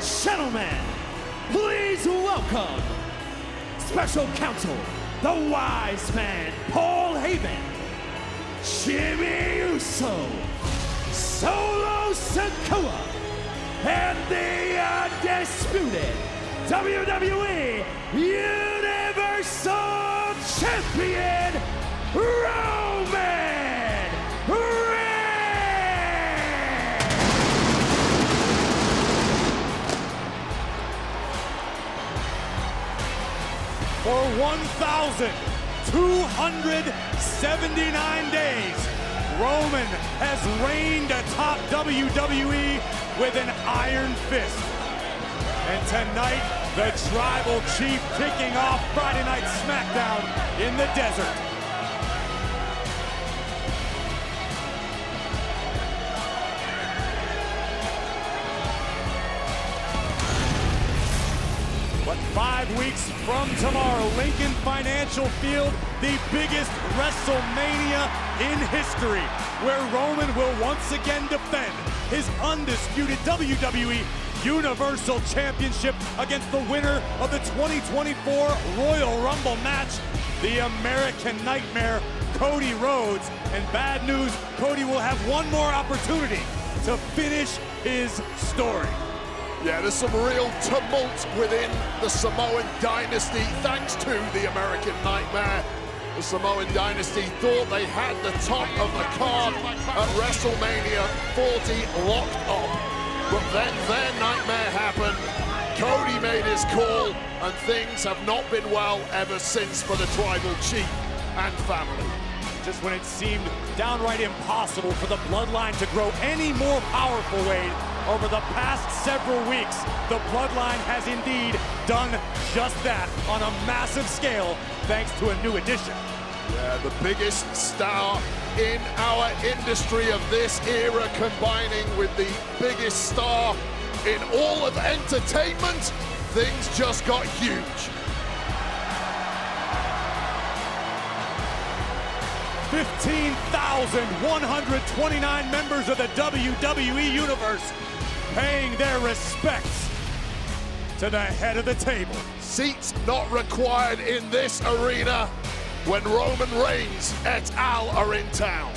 gentlemen, please welcome special counsel, the wise man, Paul Heyman, Jimmy Uso, Solo Sikoa, and the undisputed WWE Universal Champion, Roman For 1,279 days, Roman has reigned atop WWE with an iron fist. And tonight, the Tribal Chief kicking off Friday Night SmackDown in the desert. Weeks from tomorrow, Lincoln Financial Field, the biggest WrestleMania in history, where Roman will once again defend his undisputed WWE Universal Championship against the winner of the 2024 Royal Rumble match, the American Nightmare, Cody Rhodes. And bad news, Cody will have one more opportunity to finish his story. Yeah, there's some real tumult within the Samoan dynasty thanks to the American Nightmare. The Samoan dynasty thought they had the top of the card at WrestleMania 40 locked up. But then their nightmare happened. Cody made his call, and things have not been well ever since for the tribal chief and family. Just when it seemed downright impossible for the bloodline to grow any more powerful, Wade. Over the past several weeks, the bloodline has indeed done just that on a massive scale, thanks to a new addition. Yeah, the biggest star in our industry of this era combining with the biggest star in all of entertainment. Things just got huge. 15,129 members of the WWE Universe paying their respects to the head of the table. Seats not required in this arena when Roman Reigns et al. are in town.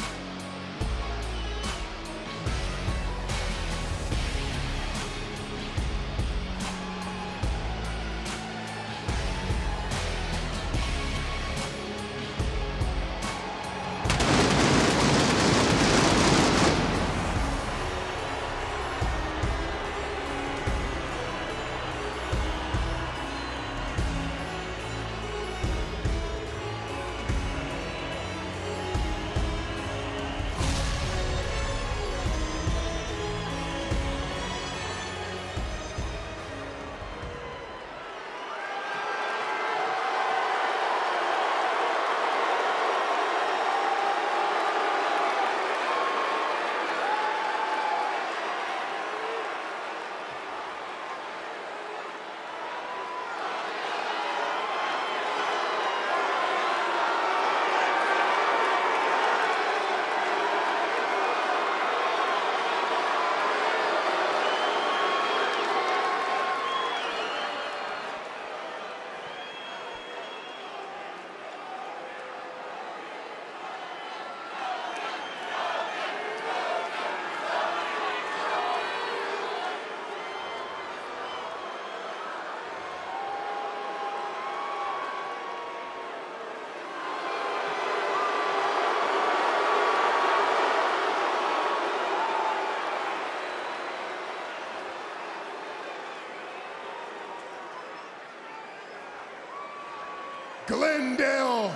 Glendale,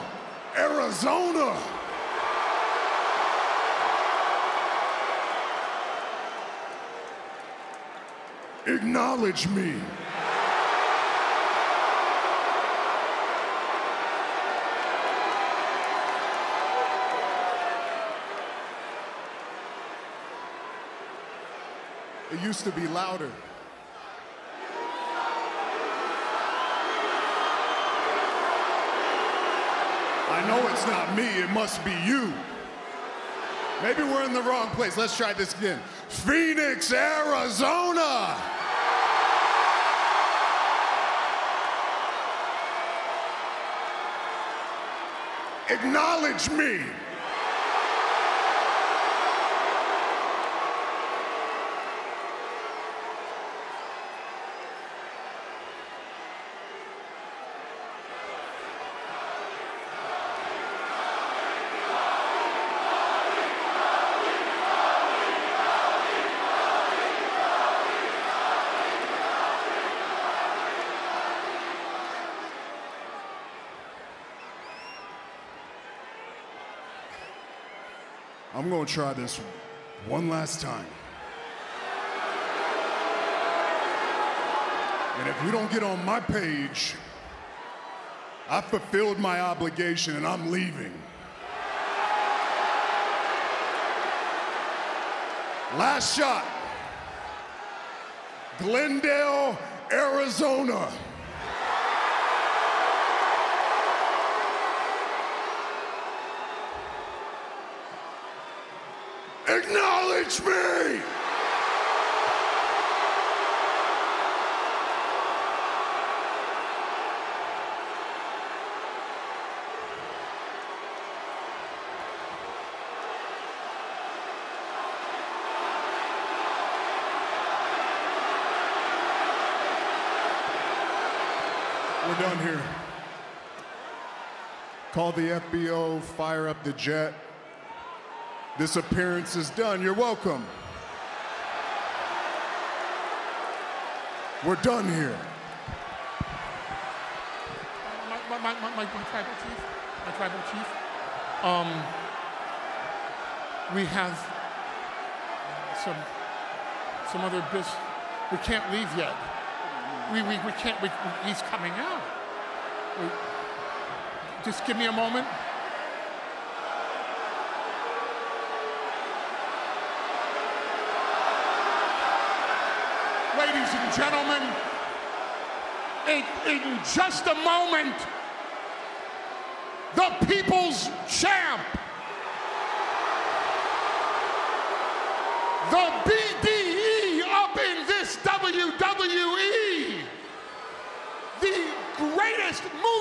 Arizona. Acknowledge me. It used to be louder. know it's not me, it must be you. Maybe we're in the wrong place. Let's try this again. Phoenix, Arizona. Acknowledge me. I'm going to try this one last time. And if you don't get on my page, I fulfilled my obligation and I'm leaving. Last shot. Glendale, Arizona. Acknowledge me! We're done here. Call the FBO, fire up the jet. This appearance is done. You're welcome. We're done here. My, my, my, my, tribal chief, my tribal chief, um, we have some, some other business. We can't leave yet. We, we, we can't, we- he's coming out. We- just give me a moment. Ladies and gentlemen, in, in just a moment, the people's champ, the BDE up in this WWE, the greatest movie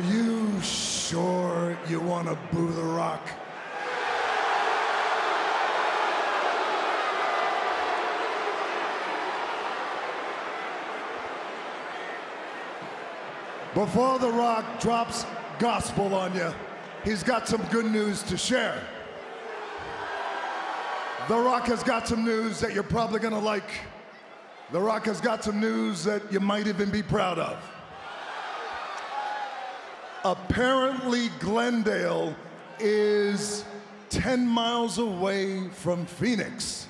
Are you sure you want to boo The Rock? Before The Rock drops gospel on you, he's got some good news to share. The Rock has got some news that you're probably gonna like. The Rock has got some news that you might even be proud of. Apparently, Glendale is 10 miles away from Phoenix.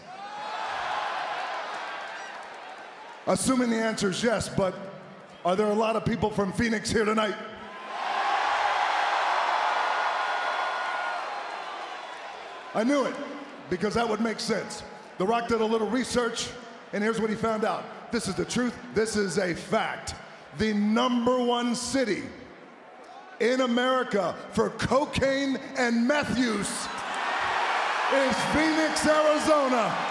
Assuming the answer is yes, but are there a lot of people from Phoenix here tonight? I knew it because that would make sense. The Rock did a little research, and here's what he found out. This is the truth, this is a fact. The number one city in America for cocaine and meth use is Phoenix, Arizona.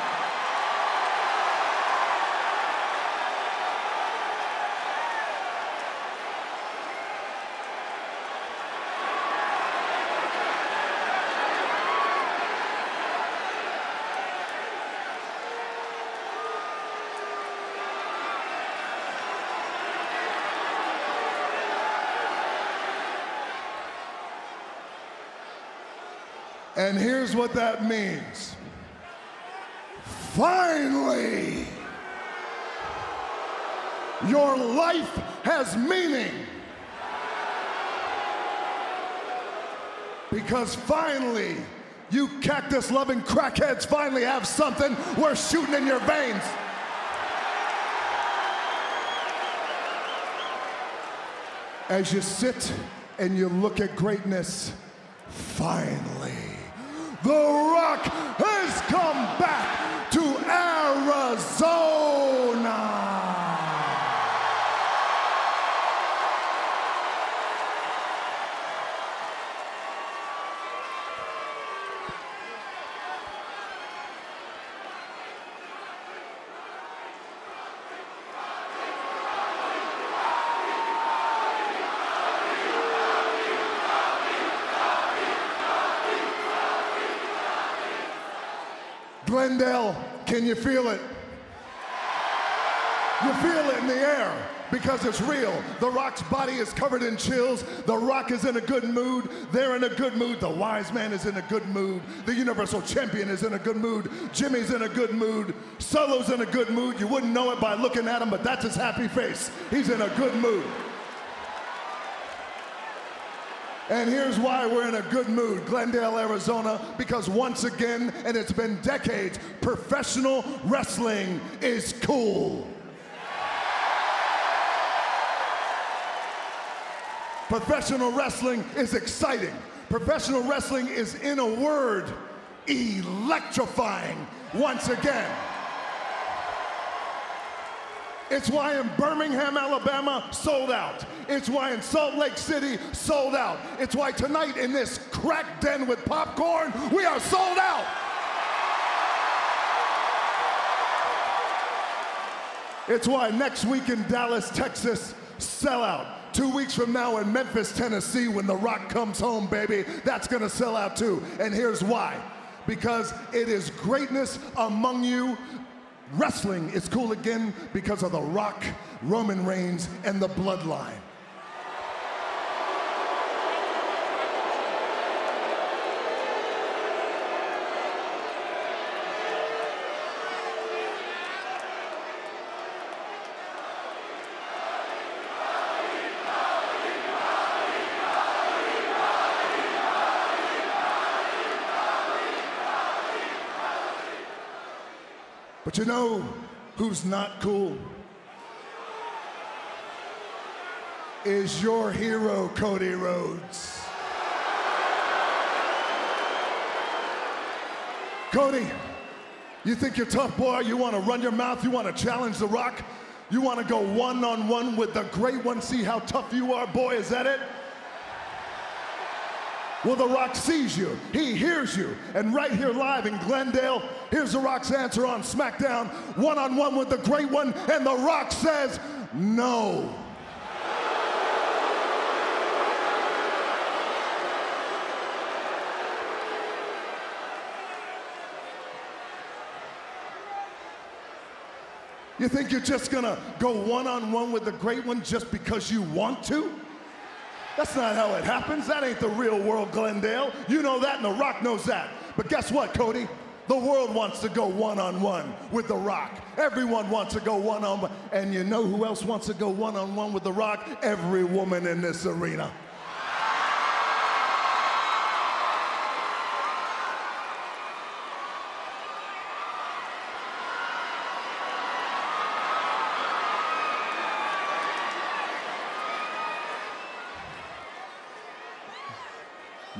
And here's what that means. Finally, your life has meaning. Because finally, you cactus loving crackheads finally have something worth shooting in your veins. As you sit and you look at greatness, finally, The Rock has come back to Arizona. Can you feel it? You feel it in the air because it's real. The Rock's body is covered in chills. The Rock is in a good mood. They're in a good mood. The Wise Man is in a good mood. The Universal Champion is in a good mood. Jimmy's in a good mood. Solo's in a good mood. You wouldn't know it by looking at him, but that's his happy face. He's in a good mood. And here's why we're in a good mood, Glendale, Arizona, because once again, and it's been decades, professional wrestling is cool. Professional wrestling is exciting. Professional wrestling is, in a word, electrifying once again. It's why in Birmingham, Alabama, sold out. It's why in Salt Lake City, sold out. It's why tonight in this crack den with popcorn, we are sold out. It's why next week in Dallas, Texas, sell out. Two weeks from now in Memphis, Tennessee, when The Rock comes home, baby, that's gonna sell out too. And here's why. Because it is greatness among you. Wrestling is cool again because of The Rock, Roman Reigns, and the bloodline. But you know who's not cool? Is your hero, Cody Rhodes. Cody, you think you're tough, boy? You want to run your mouth? You want to challenge The Rock? You want to go one on one with the great one? See how tough you are, boy? Is that it? Well, The Rock sees you, he hears you, and right here live in Glendale, here's The Rock's answer on SmackDown, one on one with the Great One, and The Rock says, no. You think you're just gonna go one on one with the great one just because you want to? That's not how it happens. That ain't the real world, Glendale. You know that, and The Rock knows that. But guess what, Cody? The world wants to go one on one with The Rock. Everyone wants to go one on one. And you know who else wants to go one on one with The Rock? Every woman in this arena.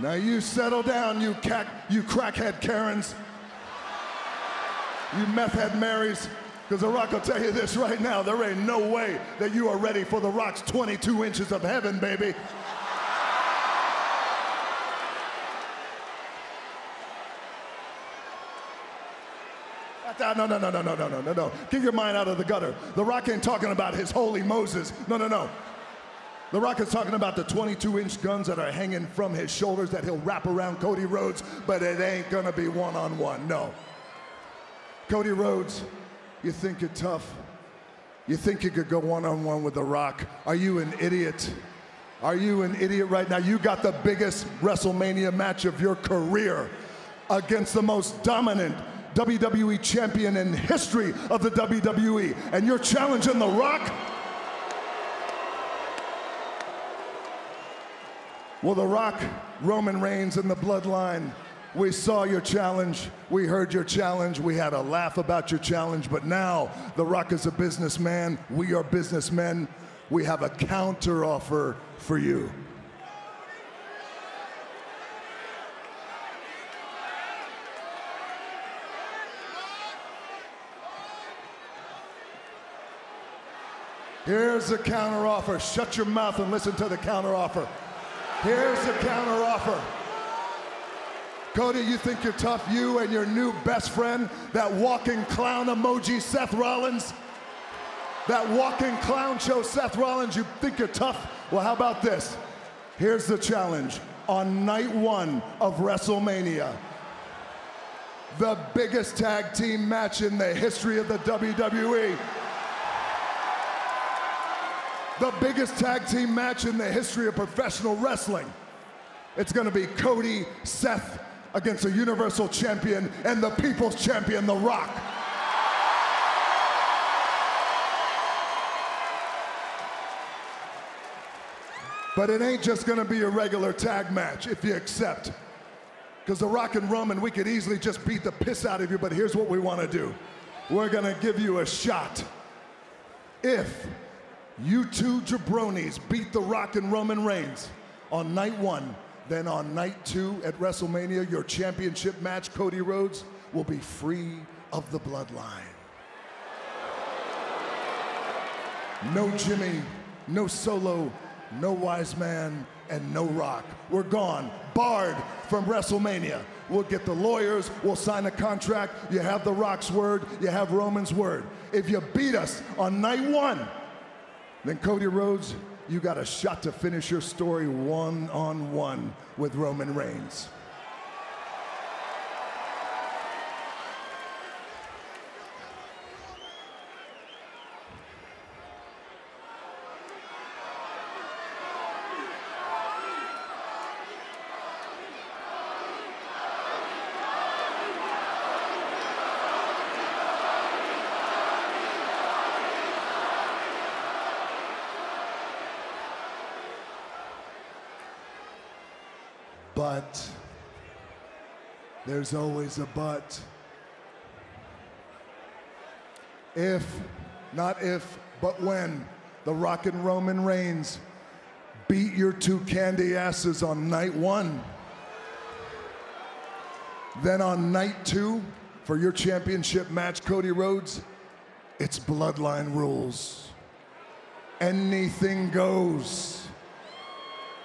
Now you settle down, you cack, you crackhead Karens, you meth head Marys, because The Rock will tell you this right now, there ain't no way that you are ready for The Rock's 22 inches of heaven, baby. No, no, no, no, no, no, no, no, no. Get your mind out of the gutter. The Rock ain't talking about his holy Moses. No, no, no. The Rock is talking about the 22 inch guns that are hanging from his shoulders that he'll wrap around Cody Rhodes, but it ain't gonna be one on one, no. Cody Rhodes, you think you're tough? You think you could go one on one with The Rock? Are you an idiot? Are you an idiot right now? You got the biggest WrestleMania match of your career against the most dominant WWE champion in history of the WWE, and you're challenging The Rock? Well, The Rock, Roman Reigns, and the Bloodline, we saw your challenge. We heard your challenge. We had a laugh about your challenge. But now, The Rock is a businessman. We are businessmen. We have a counter offer for you. Here's the counter offer. Shut your mouth and listen to the counter offer. Here's the counter offer. Cody, you think you're tough? You and your new best friend, that walking clown emoji, Seth Rollins? That walking clown show, Seth Rollins, you think you're tough? Well, how about this? Here's the challenge. On night one of WrestleMania, the biggest tag team match in the history of the WWE the biggest tag team match in the history of professional wrestling. It's gonna be Cody, Seth against a Universal Champion and the People's Champion, The Rock. But it ain't just gonna be a regular tag match if you accept. Because The Rock and Roman, we could easily just beat the piss out of you, but here's what we wanna do. We're gonna give you a shot. If you two jabronis beat The Rock and Roman Reigns on night one. Then on night two at WrestleMania, your championship match, Cody Rhodes, will be free of the bloodline. No Jimmy, no Solo, no Wise Man, and no Rock. We're gone, barred from WrestleMania. We'll get the lawyers, we'll sign a contract. You have The Rock's word, you have Roman's word. If you beat us on night one, then Cody Rhodes, you got a shot to finish your story one on one with Roman Reigns. But there's always a but. If, not if, but when the Rock and Roman Reigns beat your two candy asses on night one, then on night two, for your championship match, Cody Rhodes, it's bloodline rules. Anything goes.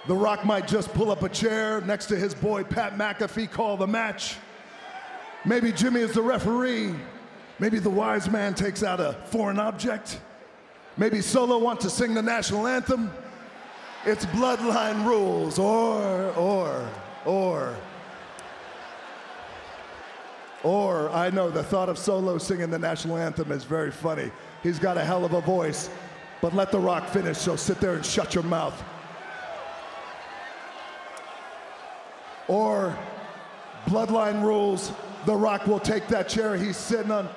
The Rock might just pull up a chair next to his boy Pat McAfee, call the match. Maybe Jimmy is the referee. Maybe the wise man takes out a foreign object. Maybe Solo wants to sing the national anthem. It's bloodline rules, or, or, or, Or I know the thought of Solo singing the national anthem is very funny. He's got a hell of a voice, but let The Rock finish, so sit there and shut your mouth. Or Bloodline rules, The Rock will take that chair he's sitting on.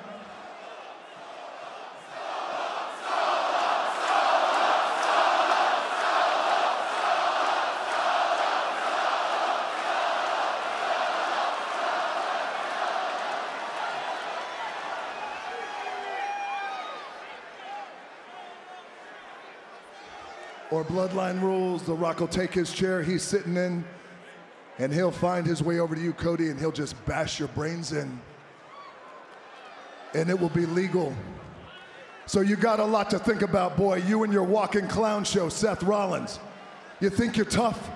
or Bloodline rules, The Rock will take his chair he's sitting in, and he'll find his way over to you, Cody, and he'll just bash your brains in. And it will be legal. So you got a lot to think about, boy. You and your walking clown show, Seth Rollins. You think you're tough?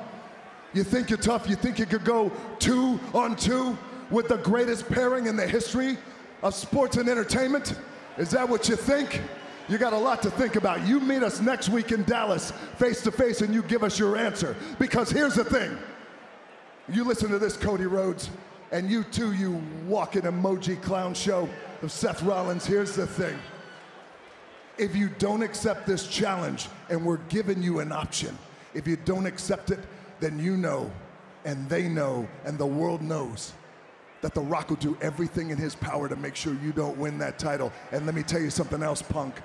You think you're tough? You think you could go two on two with the greatest pairing in the history of sports and entertainment? Is that what you think? You got a lot to think about. You meet us next week in Dallas face to face and you give us your answer. Because here's the thing you listen to this, Cody Rhodes, and you too, you walking emoji clown show of Seth Rollins. Here's the thing if you don't accept this challenge, and we're giving you an option, if you don't accept it, then you know, and they know, and the world knows that The Rock will do everything in his power to make sure you don't win that title. And let me tell you something else, punk.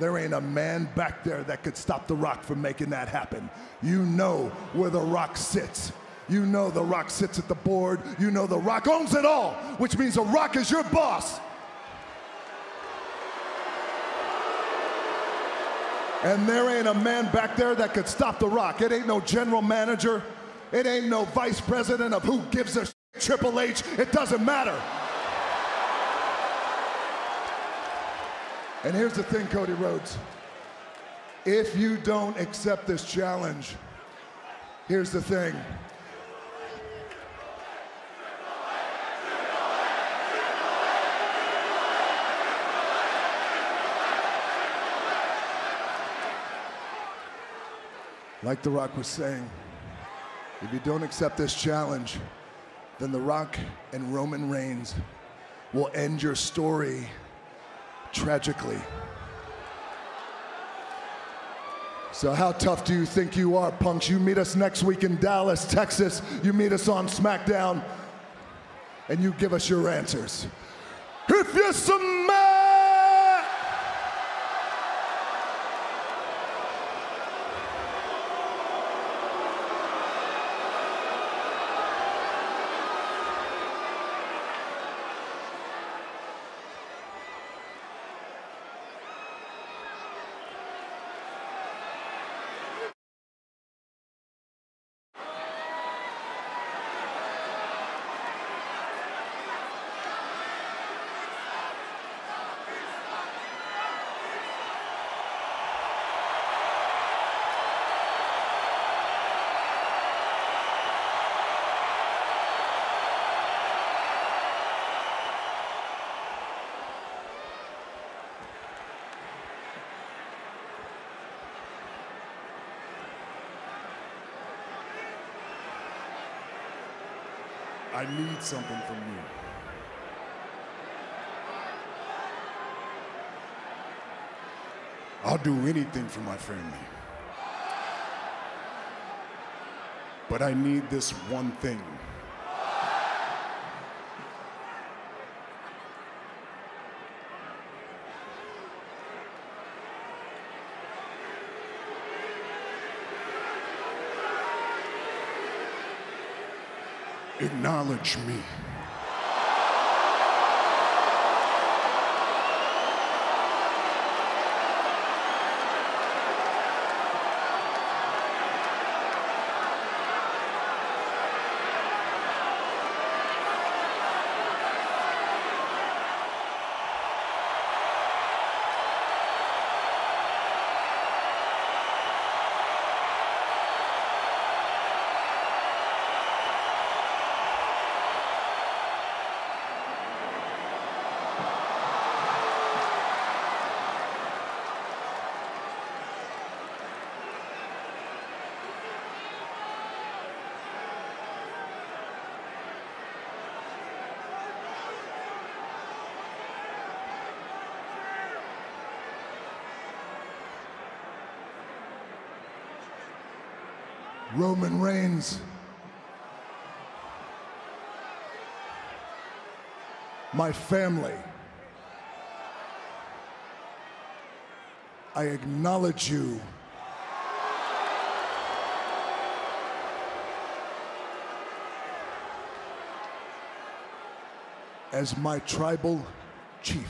There ain't a man back there that could stop The Rock from making that happen. You know where The Rock sits. You know The Rock sits at the board. You know The Rock owns it all, which means The Rock is your boss. And there ain't a man back there that could stop The Rock. It ain't no general manager. It ain't no vice president of who gives a Triple H. It doesn't matter. And here's the thing, Cody Rhodes. If you don't accept this challenge, here's the thing. Like The Rock was saying, if you don't accept this challenge, then The Rock and Roman Reigns will end your story tragically. So, how tough do you think you are, punks? You meet us next week in Dallas, Texas. You meet us on SmackDown, and you give us your answers. If you submit, I need something from you. I'll do anything for my family. But I need this one thing. Acknowledge me. Roman Reigns. My family. I acknowledge you. As my tribal chief.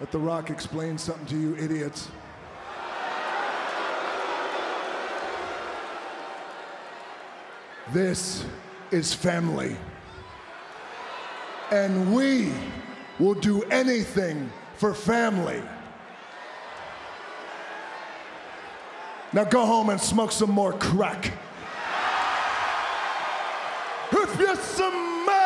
Let The Rock explain something to you idiots. This is family. And we will do anything for family. Now go home and smoke some more crack. If you smell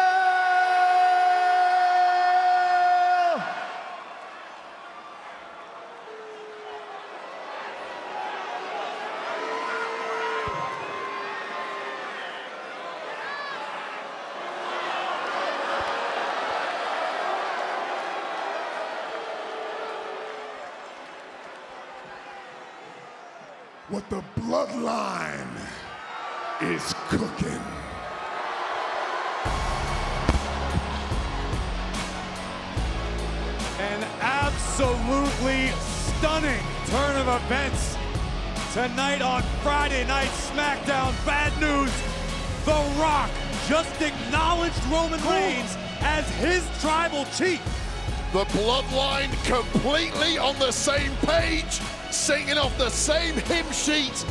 what the bloodline is cooking. An absolutely stunning turn of events tonight on Friday Night SmackDown. Bad news. The Rock just acknowledged Roman Reigns as his tribal chief. The bloodline completely on the same page, singing off the same hymn sheet,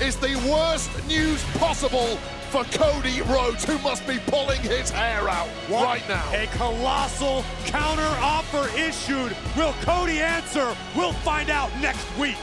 is the worst news possible for Cody Rhodes, who must be pulling his hair out What right now. A colossal counter offer issued. Will Cody answer? We'll find out next week.